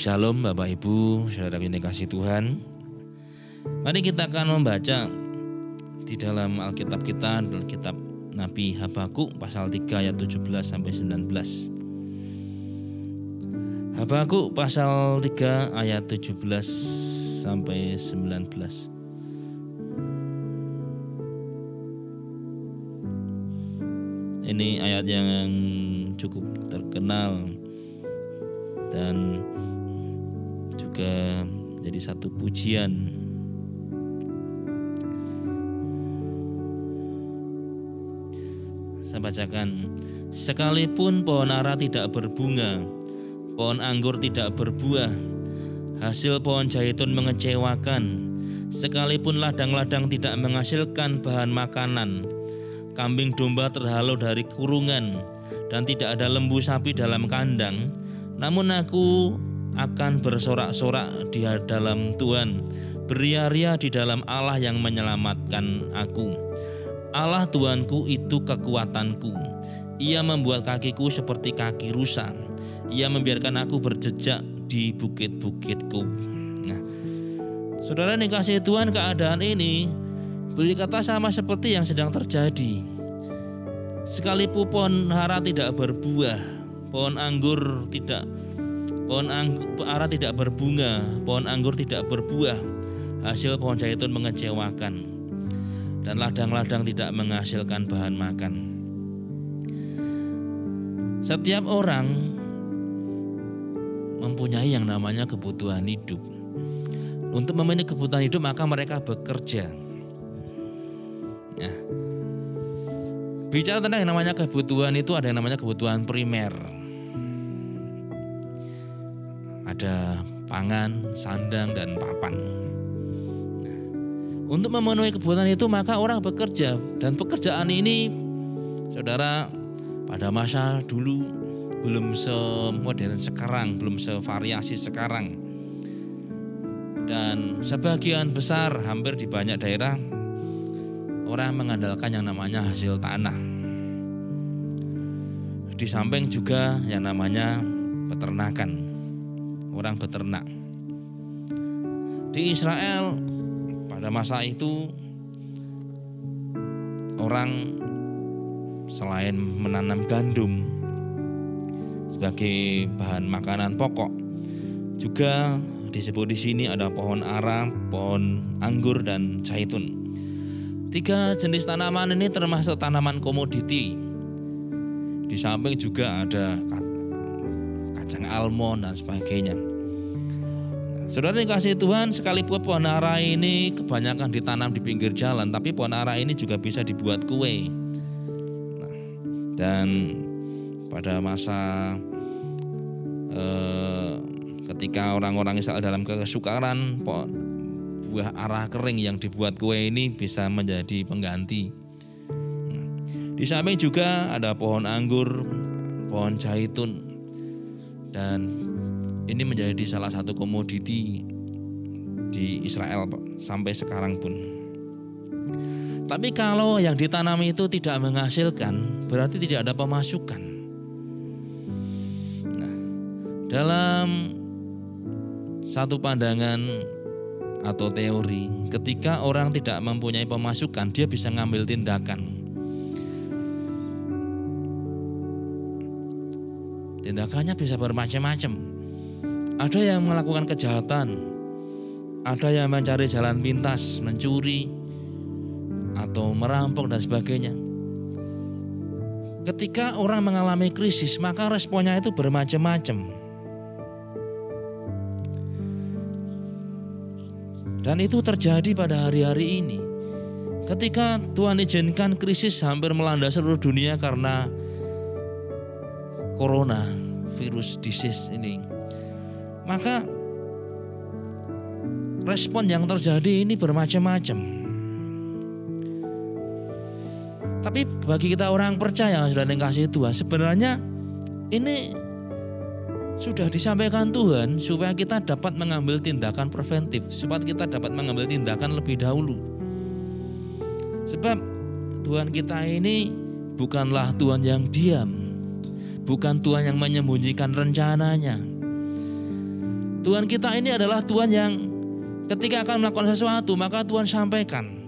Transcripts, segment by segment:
Shalom Bapak Ibu, saudara yang kasih Tuhan. Mari kita akan membaca di dalam Alkitab kita, dalam kitab Nabi Habakuk pasal 3 ayat 17 sampai 19. Habakuk pasal 3 ayat 17 sampai 19. Ini ayat yang cukup terkenal dan juga jadi satu pujian. Saya bacakan. Sekalipun pohon ara tidak berbunga pohon anggur tidak berbuah hasil pohon zaitun mengecewakan. Sekalipun ladang-ladang tidak menghasilkan bahan makanan kambing domba terhalau dari kurungan dan tidak ada lembu sapi dalam kandang namun aku akan bersorak-sorak di dalam Tuhan, beria-ria di dalam Allah yang menyelamatkan aku. Allah Tuanku itu kekuatanku. Ia membuat kakiku seperti kaki rusa. Ia membiarkan aku berjejak di bukit-bukitku. Nah, saudara kasih Tuhan keadaan ini boleh kata sama seperti yang sedang terjadi. Sekalipun pohon hara tidak berbuah, pohon anggur tidak Pohon anggur ara tidak berbunga, pohon anggur tidak berbuah. Hasil pohon zaitun mengecewakan dan ladang-ladang tidak menghasilkan bahan makan. Setiap orang mempunyai yang namanya kebutuhan hidup. Untuk memenuhi kebutuhan hidup maka mereka bekerja. Ya. Bicara tentang yang namanya kebutuhan itu ada yang namanya kebutuhan primer ada pangan, sandang, dan papan. Nah, untuk memenuhi kebutuhan itu maka orang bekerja dan pekerjaan ini saudara pada masa dulu belum semodern sekarang, belum sevariasi sekarang. Dan sebagian besar hampir di banyak daerah orang mengandalkan yang namanya hasil tanah. Di samping juga yang namanya peternakan orang beternak. Di Israel pada masa itu orang selain menanam gandum sebagai bahan makanan pokok juga disebut di sini ada pohon ara, pohon anggur dan zaitun. Tiga jenis tanaman ini termasuk tanaman komoditi. Di samping juga ada kacang almond dan sebagainya. Saudara dikasih Tuhan, sekalipun pohon ara ini kebanyakan ditanam di pinggir jalan, tapi pohon ara ini juga bisa dibuat kue. Nah, dan pada masa eh, ketika orang-orang Israel dalam kesukaran, buah arah kering yang dibuat kue ini bisa menjadi pengganti. Nah, di samping juga ada pohon anggur, pohon zaitun, dan ini menjadi salah satu komoditi di Israel sampai sekarang pun. Tapi kalau yang ditanami itu tidak menghasilkan, berarti tidak ada pemasukan. Nah, dalam satu pandangan atau teori, ketika orang tidak mempunyai pemasukan, dia bisa ngambil tindakan. Tindakannya bisa bermacam-macam ada yang melakukan kejahatan, ada yang mencari jalan pintas, mencuri, atau merampok dan sebagainya. Ketika orang mengalami krisis, maka responnya itu bermacam-macam. Dan itu terjadi pada hari-hari ini. Ketika Tuhan izinkan krisis hampir melanda seluruh dunia karena corona, virus disease ini maka respon yang terjadi ini bermacam-macam. Tapi bagi kita orang percaya sudah dikasih Tuhan, sebenarnya ini sudah disampaikan Tuhan supaya kita dapat mengambil tindakan preventif, supaya kita dapat mengambil tindakan lebih dahulu. Sebab Tuhan kita ini bukanlah Tuhan yang diam, bukan Tuhan yang menyembunyikan rencananya, Tuhan kita ini adalah Tuhan yang ketika akan melakukan sesuatu maka Tuhan sampaikan.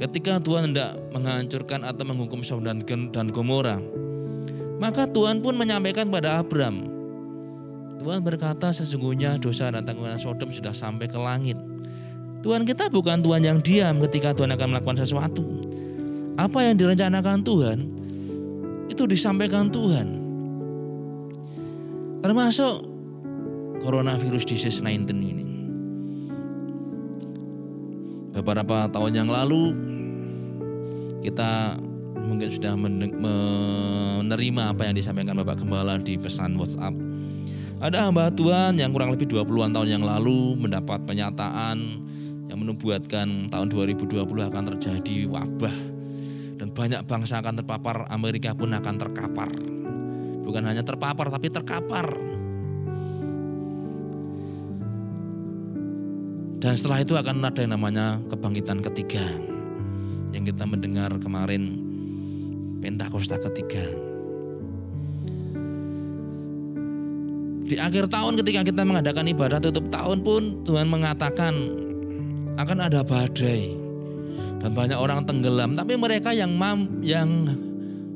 Ketika Tuhan hendak menghancurkan atau menghukum Sodom dan Gomora, maka Tuhan pun menyampaikan pada Abram. Tuhan berkata sesungguhnya dosa dan tanggungan Sodom sudah sampai ke langit. Tuhan kita bukan Tuhan yang diam ketika Tuhan akan melakukan sesuatu. Apa yang direncanakan Tuhan itu disampaikan Tuhan. Termasuk coronavirus disease 19 ini. Beberapa tahun yang lalu kita mungkin sudah menerima apa yang disampaikan Bapak Gembala di pesan WhatsApp. Ada hamba Tuhan yang kurang lebih 20-an tahun yang lalu mendapat penyataan yang menubuatkan tahun 2020 akan terjadi wabah dan banyak bangsa akan terpapar, Amerika pun akan terkapar. Bukan hanya terpapar tapi terkapar. Dan setelah itu akan ada yang namanya kebangkitan ketiga yang kita mendengar kemarin Pentakosta ketiga. Di akhir tahun ketika kita mengadakan ibadah tutup tahun pun Tuhan mengatakan akan ada badai dan banyak orang tenggelam. Tapi mereka yang mam, yang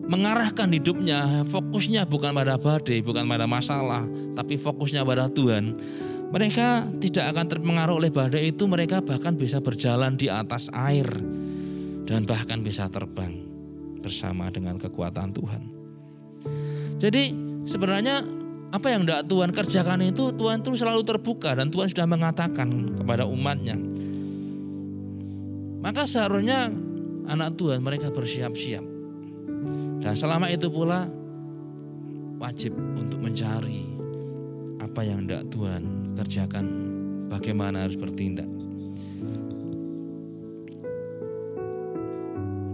mengarahkan hidupnya fokusnya bukan pada badai bukan pada masalah tapi fokusnya pada Tuhan. Mereka tidak akan terpengaruh oleh badai itu mereka bahkan bisa berjalan di atas air dan bahkan bisa terbang bersama dengan kekuatan Tuhan. Jadi sebenarnya apa yang tidak Tuhan kerjakan itu Tuhan itu selalu terbuka dan Tuhan sudah mengatakan kepada umatnya maka seharusnya anak Tuhan mereka bersiap-siap. Dan selama itu pula wajib untuk mencari apa yang tidak Tuhan kerjakan, bagaimana harus bertindak.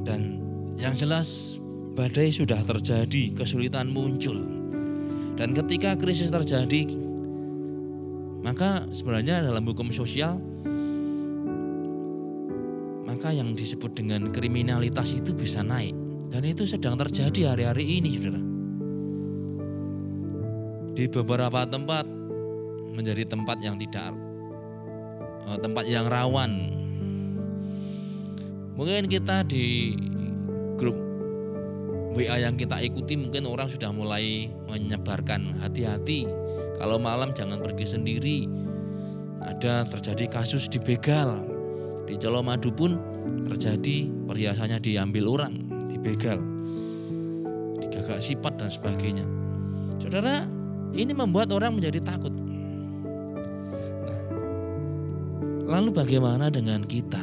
Dan yang jelas badai sudah terjadi, kesulitan muncul. Dan ketika krisis terjadi, maka sebenarnya dalam hukum sosial maka yang disebut dengan kriminalitas itu bisa naik. Dan itu sedang terjadi hari-hari ini, saudara. Di beberapa tempat menjadi tempat yang tidak eh, tempat yang rawan. Mungkin kita di grup WA yang kita ikuti mungkin orang sudah mulai menyebarkan hati-hati kalau malam jangan pergi sendiri. Ada terjadi kasus di begal. Di Colomadu pun terjadi perhiasannya diambil orang, dibegal, digagak sifat dan sebagainya. Saudara, ini membuat orang menjadi takut. Nah, lalu bagaimana dengan kita?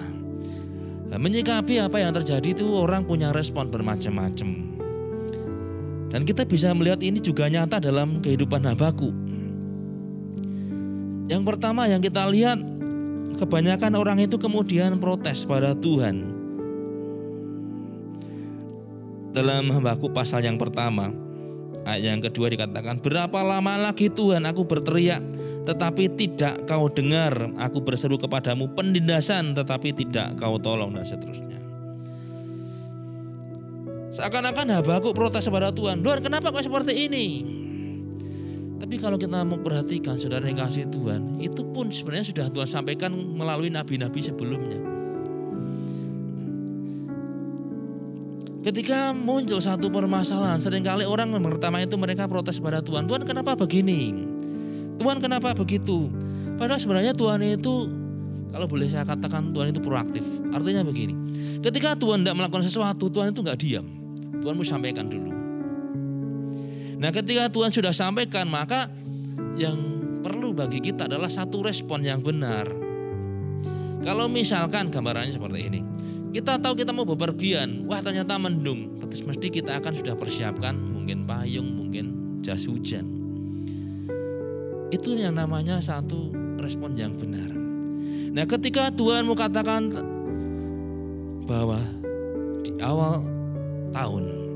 Nah, menyikapi apa yang terjadi itu orang punya respon bermacam-macam. Dan kita bisa melihat ini juga nyata dalam kehidupan Habaku. Yang pertama yang kita lihat kebanyakan orang itu kemudian protes pada Tuhan. Dalam Habakkuk pasal yang pertama, ayat yang kedua dikatakan, "Berapa lama lagi Tuhan aku berteriak, tetapi tidak kau dengar, aku berseru kepadamu penindasan, tetapi tidak kau tolong dan seterusnya." Seakan-akan Habakuk protes kepada Tuhan, Tuhan kenapa kau seperti ini? Tapi kalau kita mau perhatikan saudara yang kasih Tuhan, itu pun sebenarnya sudah Tuhan sampaikan melalui nabi-nabi sebelumnya. Ketika muncul satu permasalahan, sering kali orang yang pertama itu mereka protes pada Tuhan. Tuhan kenapa begini? Tuhan kenapa begitu? Padahal sebenarnya Tuhan itu, kalau boleh saya katakan Tuhan itu proaktif. Artinya begini, ketika Tuhan tidak melakukan sesuatu, Tuhan itu nggak diam. Tuhan mau sampaikan dulu. Nah ketika Tuhan sudah sampaikan maka yang perlu bagi kita adalah satu respon yang benar. Kalau misalkan gambarannya seperti ini. Kita tahu kita mau bepergian, wah ternyata mendung. Mesti kita akan sudah persiapkan mungkin payung, mungkin jas hujan. Itu yang namanya satu respon yang benar. Nah ketika Tuhan mau katakan bahwa di awal tahun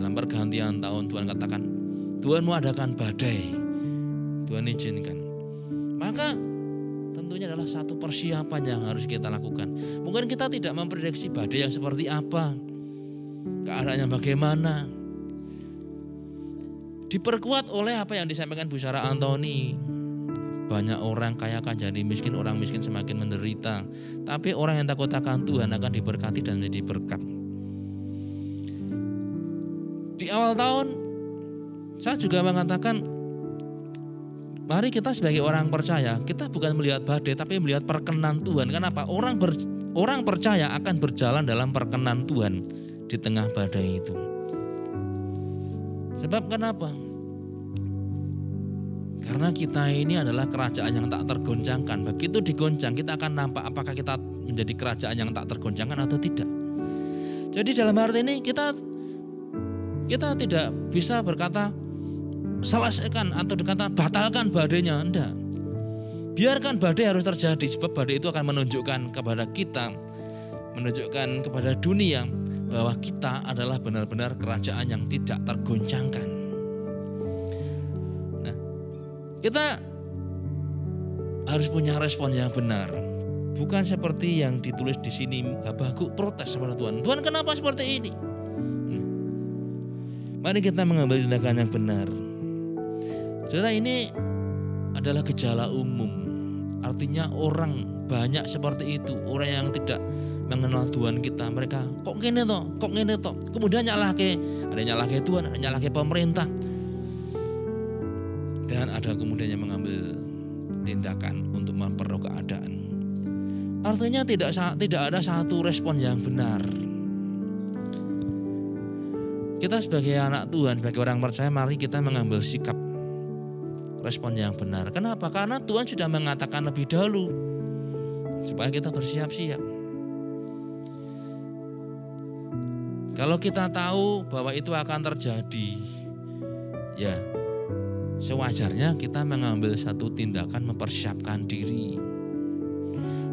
dalam pergantian tahun Tuhan katakan, Tuhan mau adakan badai. Tuhan izinkan. Maka tentunya adalah satu persiapan yang harus kita lakukan. Mungkin kita tidak memprediksi badai yang seperti apa. Keadaannya bagaimana. Diperkuat oleh apa yang disampaikan Bu Sarah Antoni. Banyak orang kaya akan jadi miskin, orang miskin semakin menderita. Tapi orang yang takut akan Tuhan akan diberkati dan menjadi berkat. Awal tahun saya juga mengatakan mari kita sebagai orang percaya, kita bukan melihat badai tapi melihat perkenan Tuhan. Kenapa? Orang ber, orang percaya akan berjalan dalam perkenan Tuhan di tengah badai itu. Sebab kenapa? Karena kita ini adalah kerajaan yang tak tergoncangkan. Begitu digoncang, kita akan nampak apakah kita menjadi kerajaan yang tak tergoncangkan atau tidak. Jadi dalam arti ini kita kita tidak bisa berkata selesaikan atau dikata batalkan badainya, enggak. Biarkan badai harus terjadi sebab badai itu akan menunjukkan kepada kita menunjukkan kepada dunia bahwa kita adalah benar-benar kerajaan yang tidak tergoncangkan. Nah, kita harus punya respon yang benar. Bukan seperti yang ditulis di sini Habakuk protes kepada Tuhan. Tuhan kenapa seperti ini? Mari kita mengambil tindakan yang benar. Saudara ini adalah gejala umum. Artinya orang banyak seperti itu, orang yang tidak mengenal Tuhan kita. Mereka kok gini toh, kok gini toh. Kemudian nyalahke, ada nyalahke Tuhan, ada nyalahke pemerintah. Dan ada kemudian yang mengambil tindakan untuk memperoleh keadaan. Artinya tidak tidak ada satu respon yang benar kita sebagai anak Tuhan, sebagai orang percaya, mari kita mengambil sikap respon yang benar. Kenapa? Karena Tuhan sudah mengatakan lebih dahulu supaya kita bersiap-siap. Kalau kita tahu bahwa itu akan terjadi, ya sewajarnya kita mengambil satu tindakan mempersiapkan diri.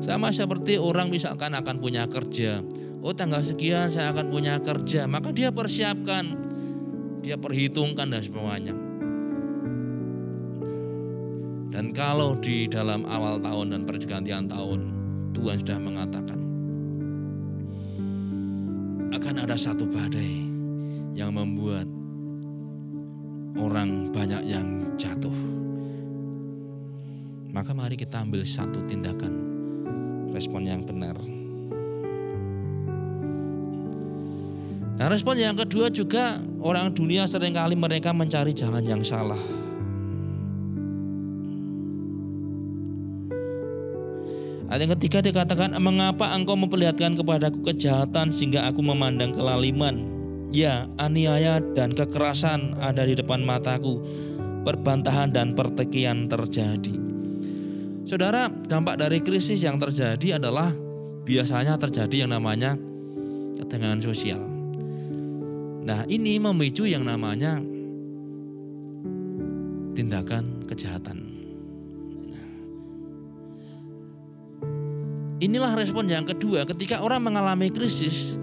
Sama seperti orang misalkan akan punya kerja, oh tanggal sekian saya akan punya kerja, maka dia persiapkan, dia perhitungkan dan semuanya. Dan kalau di dalam awal tahun dan pergantian tahun Tuhan sudah mengatakan akan ada satu badai yang membuat orang banyak yang jatuh. Maka mari kita ambil satu tindakan respon yang benar. Nah respon yang kedua juga orang dunia sering kali mereka mencari jalan yang salah. Ayat yang ketiga dikatakan, mengapa engkau memperlihatkan kepadaku kejahatan sehingga aku memandang kelaliman? Ya, aniaya dan kekerasan ada di depan mataku. Perbantahan dan pertekian terjadi. Saudara, dampak dari krisis yang terjadi adalah biasanya terjadi yang namanya ketegangan sosial. Nah, ini memicu yang namanya tindakan kejahatan. Nah, inilah respon yang kedua ketika orang mengalami krisis,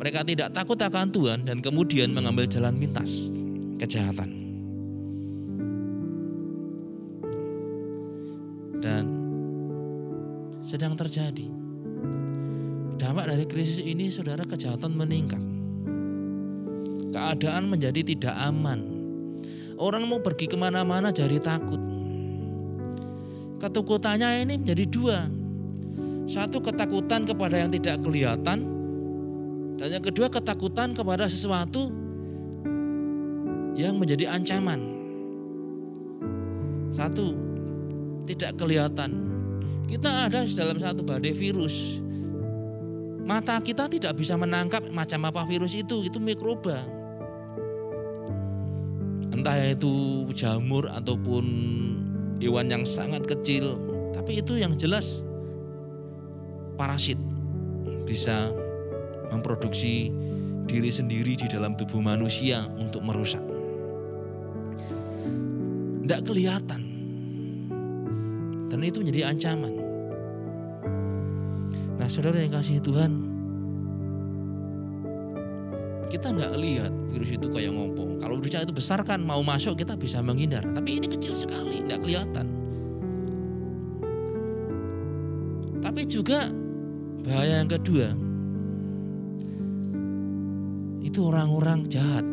mereka tidak takut akan Tuhan dan kemudian mengambil jalan pintas kejahatan. Dan sedang terjadi. Dampak dari krisis ini saudara kejahatan meningkat keadaan menjadi tidak aman. Orang mau pergi ke mana-mana jadi takut. Ketakutannya ini menjadi dua. Satu ketakutan kepada yang tidak kelihatan. Dan yang kedua ketakutan kepada sesuatu yang menjadi ancaman. Satu, tidak kelihatan. Kita ada dalam satu badai virus. Mata kita tidak bisa menangkap macam apa virus itu, itu mikroba entah itu jamur ataupun hewan yang sangat kecil, tapi itu yang jelas parasit bisa memproduksi diri sendiri di dalam tubuh manusia untuk merusak. Tidak kelihatan. Dan itu menjadi ancaman. Nah saudara yang kasih Tuhan, kita nggak lihat virus itu kayak ngopo. Kalau virusnya itu besar kan mau masuk kita bisa menghindar. Tapi ini kecil sekali, nggak kelihatan. Tapi juga bahaya yang kedua itu orang-orang jahat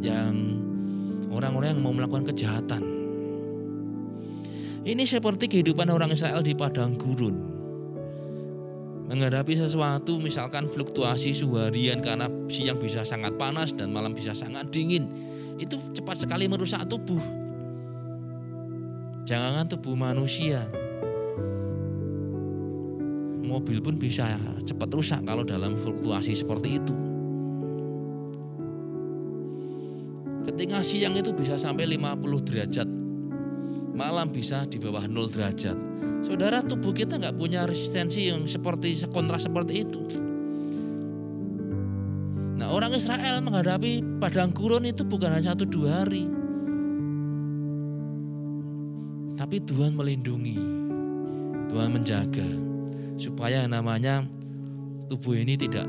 yang orang-orang yang mau melakukan kejahatan. Ini seperti kehidupan orang Israel di padang gurun. Menghadapi sesuatu misalkan fluktuasi suhu harian karena siang bisa sangat panas dan malam bisa sangat dingin. Itu cepat sekali merusak tubuh. Jangan tubuh manusia. Mobil pun bisa cepat rusak kalau dalam fluktuasi seperti itu. Ketika siang itu bisa sampai 50 derajat Malam bisa di bawah 0 derajat Saudara tubuh kita nggak punya resistensi yang seperti kontras seperti itu Nah orang Israel menghadapi padang gurun itu bukan hanya satu dua hari Tapi Tuhan melindungi Tuhan menjaga Supaya namanya tubuh ini tidak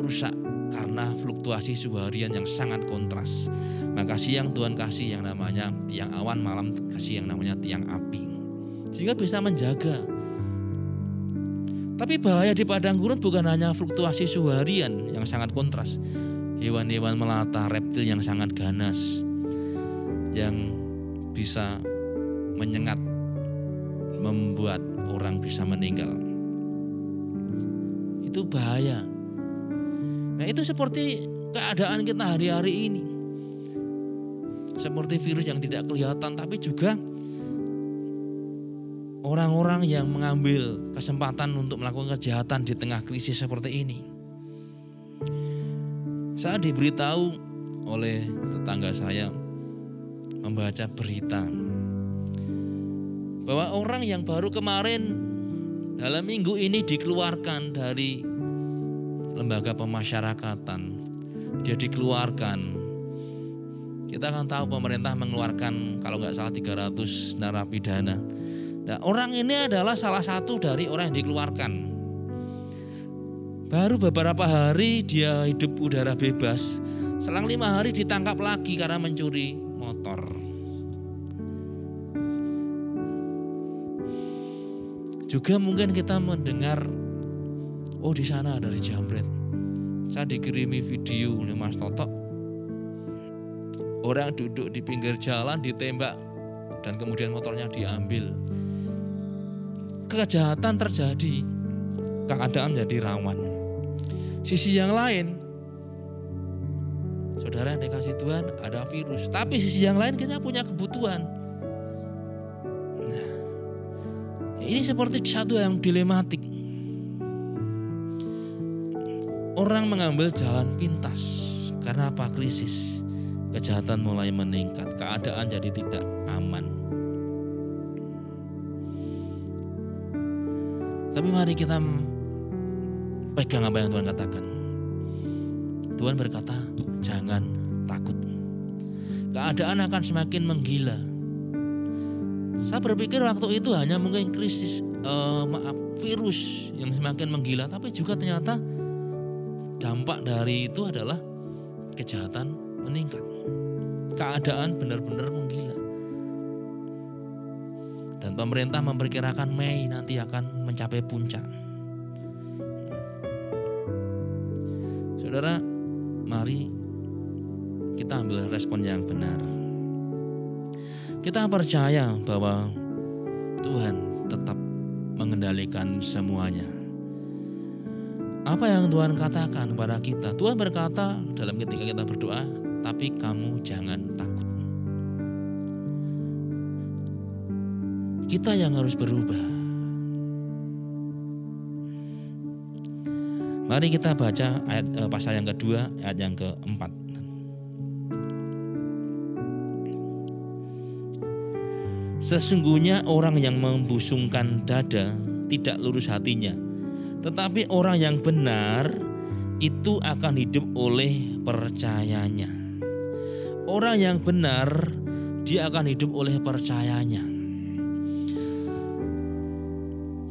rusak karena fluktuasi suhu harian yang sangat kontras. Maka siang Tuhan kasih yang namanya tiang awan, malam kasih yang namanya tiang api. Sehingga bisa menjaga. Tapi bahaya di padang gurun bukan hanya fluktuasi suhu harian yang sangat kontras. Hewan-hewan melata, reptil yang sangat ganas. Yang bisa menyengat, membuat orang bisa meninggal. Itu bahaya. Nah itu seperti keadaan kita hari-hari ini. Seperti virus yang tidak kelihatan tapi juga orang-orang yang mengambil kesempatan untuk melakukan kejahatan di tengah krisis seperti ini. Saya diberitahu oleh tetangga saya membaca berita bahwa orang yang baru kemarin dalam minggu ini dikeluarkan dari lembaga pemasyarakatan. Dia dikeluarkan. Kita akan tahu pemerintah mengeluarkan kalau nggak salah 300 narapidana nah orang ini adalah salah satu dari orang yang dikeluarkan. Baru beberapa hari dia hidup udara bebas. Selang lima hari ditangkap lagi karena mencuri motor. Juga mungkin kita mendengar oh di sana ada jambret saya dikirimi video oleh Mas Toto. Orang duduk di pinggir jalan ditembak dan kemudian motornya diambil kejahatan terjadi keadaan menjadi rawan. Sisi yang lain saudara yang dikasih Tuhan ada virus. Tapi sisi yang lain kita punya kebutuhan. Nah, ini seperti satu yang dilematik. Orang mengambil jalan pintas karena apa? Krisis. Kejahatan mulai meningkat, keadaan jadi tidak aman. Tapi mari kita pegang apa yang Tuhan katakan. Tuhan berkata, jangan takut. Keadaan akan semakin menggila. Saya berpikir waktu itu hanya mungkin krisis, uh, maaf, virus yang semakin menggila, tapi juga ternyata dampak dari itu adalah kejahatan meningkat. Keadaan benar-benar menggila. Pemerintah memperkirakan Mei nanti akan mencapai puncak. Saudara, mari kita ambil respon yang benar. Kita percaya bahwa Tuhan tetap mengendalikan semuanya apa yang Tuhan katakan kepada kita? Tuhan berkata dalam ketika kita berdoa, tapi kamu jangan takut. Kita yang harus berubah. Mari kita baca ayat eh, pasal yang kedua, ayat yang keempat. Sesungguhnya orang yang membusungkan dada tidak lurus hatinya, tetapi orang yang benar itu akan hidup oleh percayanya. Orang yang benar dia akan hidup oleh percayanya.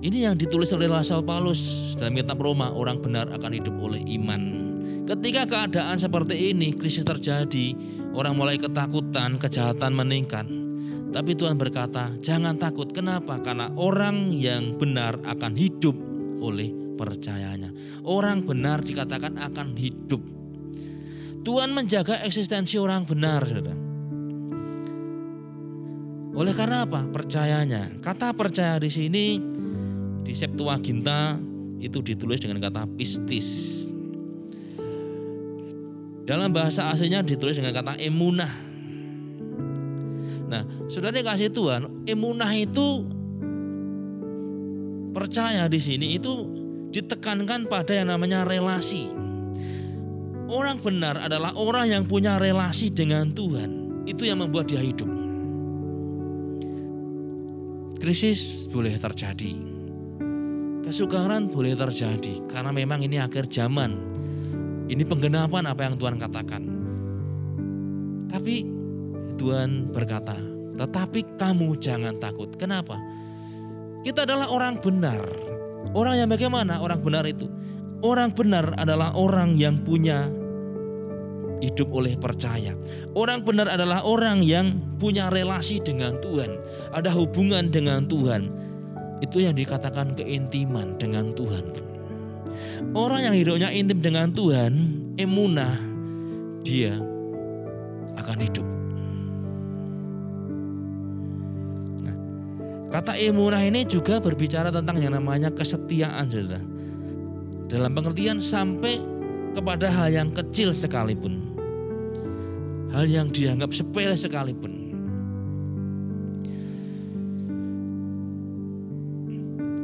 Ini yang ditulis oleh Rasul Paulus dalam kitab Roma, orang benar akan hidup oleh iman. Ketika keadaan seperti ini, krisis terjadi, orang mulai ketakutan, kejahatan meningkat. Tapi Tuhan berkata, jangan takut. Kenapa? Karena orang yang benar akan hidup oleh percayanya. Orang benar dikatakan akan hidup. Tuhan menjaga eksistensi orang benar, saudara. Oleh karena apa? Percayanya. Kata percaya di sini di Septuaginta itu ditulis dengan kata pistis. Dalam bahasa aslinya ditulis dengan kata emunah. Nah, saudara kasih Tuhan, emunah itu percaya di sini itu ditekankan pada yang namanya relasi. Orang benar adalah orang yang punya relasi dengan Tuhan. Itu yang membuat dia hidup. Krisis boleh terjadi. Kesukaran boleh terjadi karena memang ini akhir zaman. Ini penggenapan apa yang Tuhan katakan. Tapi Tuhan berkata, "Tetapi kamu jangan takut." Kenapa? Kita adalah orang benar. Orang yang bagaimana? Orang benar itu. Orang benar adalah orang yang punya hidup oleh percaya. Orang benar adalah orang yang punya relasi dengan Tuhan, ada hubungan dengan Tuhan. Itu yang dikatakan keintiman dengan Tuhan. Orang yang hidupnya intim dengan Tuhan, emunah, dia akan hidup. Nah, kata emunah ini juga berbicara tentang yang namanya kesetiaan, saudara. Dalam pengertian sampai kepada hal yang kecil sekalipun hal yang dianggap sepele sekalipun.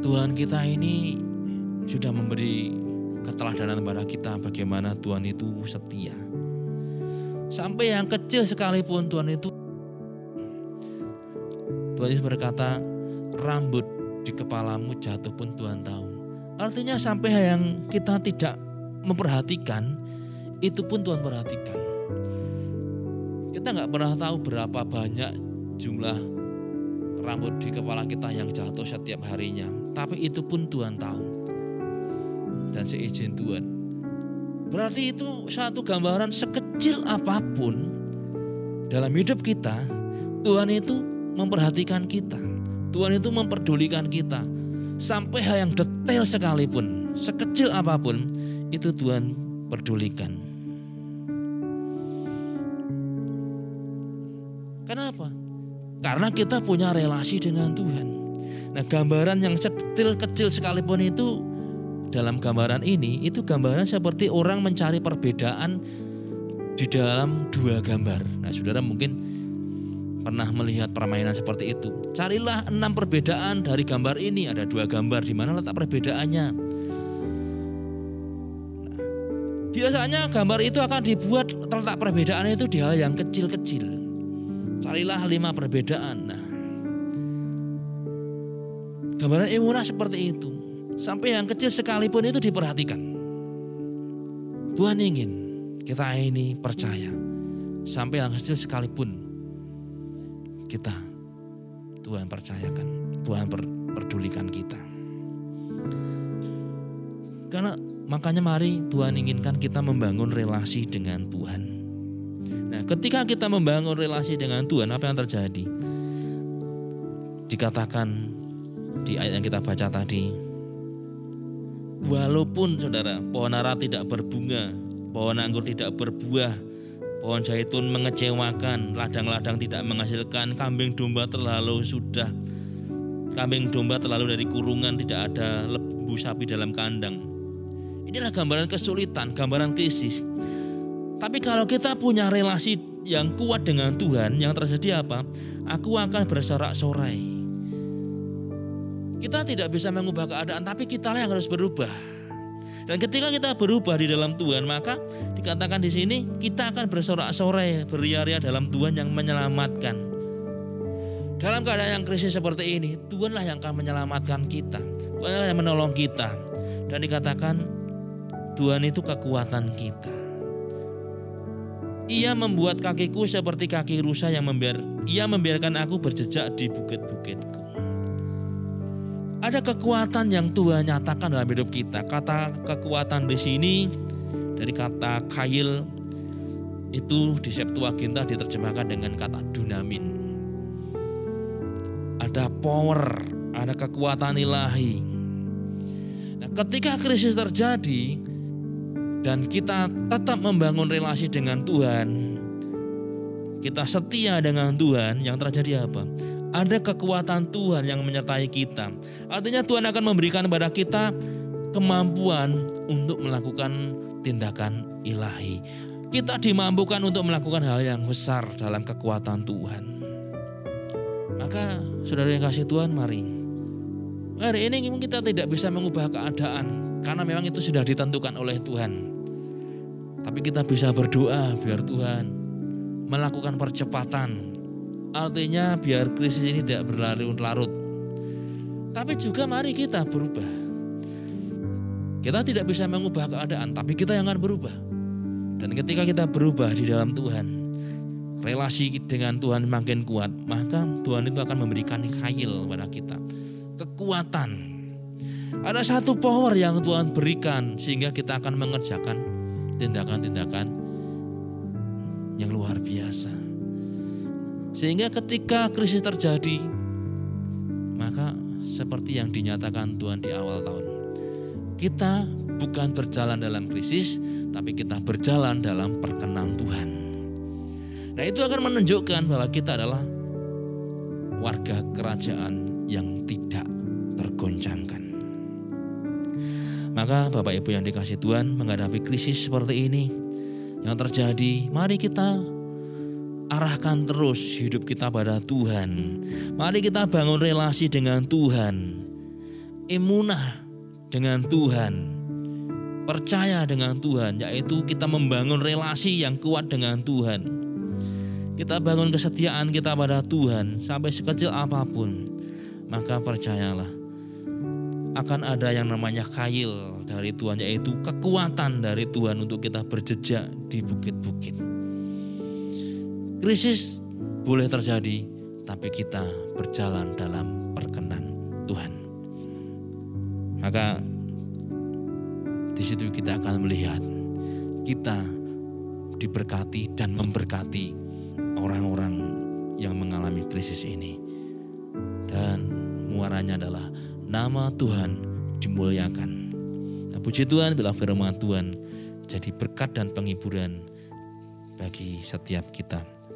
Tuhan kita ini sudah memberi keteladanan kepada kita bagaimana Tuhan itu setia. Sampai yang kecil sekalipun Tuhan itu Tuhan Yesus berkata rambut di kepalamu jatuh pun Tuhan tahu. Artinya sampai yang kita tidak memperhatikan itu pun Tuhan perhatikan. Kita nggak pernah tahu berapa banyak jumlah rambut di kepala kita yang jatuh setiap harinya. Tapi itu pun Tuhan tahu. Dan seizin Tuhan. Berarti itu satu gambaran sekecil apa pun dalam hidup kita, Tuhan itu memperhatikan kita. Tuhan itu memperdulikan kita. Sampai hal yang detail sekalipun, sekecil apa pun, itu Tuhan perdulikan. Kenapa? Karena kita punya relasi dengan Tuhan. Nah gambaran yang kecil kecil sekalipun itu dalam gambaran ini itu gambaran seperti orang mencari perbedaan di dalam dua gambar. Nah saudara mungkin pernah melihat permainan seperti itu. Carilah enam perbedaan dari gambar ini. Ada dua gambar di mana letak perbedaannya. Nah, biasanya gambar itu akan dibuat terletak perbedaan itu di hal yang kecil-kecil. Carilah lima perbedaan. Nah, gambaran emunah seperti itu. Sampai yang kecil sekalipun itu diperhatikan. Tuhan ingin kita ini percaya. Sampai yang kecil sekalipun kita Tuhan percayakan. Tuhan perdulikan kita. Karena makanya mari Tuhan inginkan kita membangun relasi dengan Tuhan. Nah, ketika kita membangun relasi dengan Tuhan, apa yang terjadi? Dikatakan di ayat yang kita baca tadi, walaupun saudara pohon ara tidak berbunga, pohon anggur tidak berbuah, pohon zaitun mengecewakan, ladang-ladang tidak menghasilkan, kambing domba terlalu sudah, kambing domba terlalu dari kurungan, tidak ada lembu sapi dalam kandang. Inilah gambaran kesulitan, gambaran krisis. Tapi kalau kita punya relasi yang kuat dengan Tuhan, yang terjadi apa? Aku akan bersorak-sorai. Kita tidak bisa mengubah keadaan, tapi kita yang harus berubah. Dan ketika kita berubah di dalam Tuhan, maka dikatakan di sini kita akan bersorak-sorai, beria-ria dalam Tuhan yang menyelamatkan. Dalam keadaan yang krisis seperti ini, Tuhanlah yang akan menyelamatkan kita. Tuhanlah yang menolong kita. Dan dikatakan Tuhan itu kekuatan kita. Ia membuat kakiku seperti kaki rusa yang membiar, ia membiarkan aku berjejak di bukit-bukitku. Ada kekuatan yang Tuhan nyatakan dalam hidup kita. Kata kekuatan di sini dari kata kail itu di Septuaginta diterjemahkan dengan kata dunamin. Ada power, ada kekuatan ilahi. Nah, ketika krisis terjadi, dan kita tetap membangun relasi dengan Tuhan, kita setia dengan Tuhan, yang terjadi apa? Ada kekuatan Tuhan yang menyertai kita. Artinya Tuhan akan memberikan kepada kita kemampuan untuk melakukan tindakan ilahi. Kita dimampukan untuk melakukan hal yang besar dalam kekuatan Tuhan. Maka saudara yang kasih Tuhan mari. Hari ini kita tidak bisa mengubah keadaan karena memang itu sudah ditentukan oleh Tuhan. Tapi kita bisa berdoa biar Tuhan melakukan percepatan. Artinya biar krisis ini tidak berlarut-larut. Tapi juga mari kita berubah. Kita tidak bisa mengubah keadaan, tapi kita yang akan berubah. Dan ketika kita berubah di dalam Tuhan, relasi dengan Tuhan makin kuat, maka Tuhan itu akan memberikan kail kepada kita. Kekuatan. Ada satu power yang Tuhan berikan sehingga kita akan mengerjakan tindakan-tindakan yang luar biasa. Sehingga ketika krisis terjadi, maka seperti yang dinyatakan Tuhan di awal tahun, kita bukan berjalan dalam krisis, tapi kita berjalan dalam perkenan Tuhan. Nah itu akan menunjukkan bahwa kita adalah warga kerajaan yang tidak tergoncangkan. Maka Bapak Ibu yang dikasih Tuhan menghadapi krisis seperti ini yang terjadi, mari kita arahkan terus hidup kita pada Tuhan. Mari kita bangun relasi dengan Tuhan. Emunah dengan Tuhan. Percaya dengan Tuhan, yaitu kita membangun relasi yang kuat dengan Tuhan. Kita bangun kesetiaan kita pada Tuhan sampai sekecil apa pun. Maka percayalah, akan ada yang namanya kail dari Tuhan yaitu kekuatan dari Tuhan untuk kita berjejak di bukit-bukit. Krisis boleh terjadi tapi kita berjalan dalam perkenan Tuhan. Maka di situ kita akan melihat kita diberkati dan memberkati orang-orang yang mengalami krisis ini. Dan muaranya adalah nama Tuhan dimuliakan. Nah, puji Tuhan bila firman Tuhan jadi berkat dan penghiburan bagi setiap kita.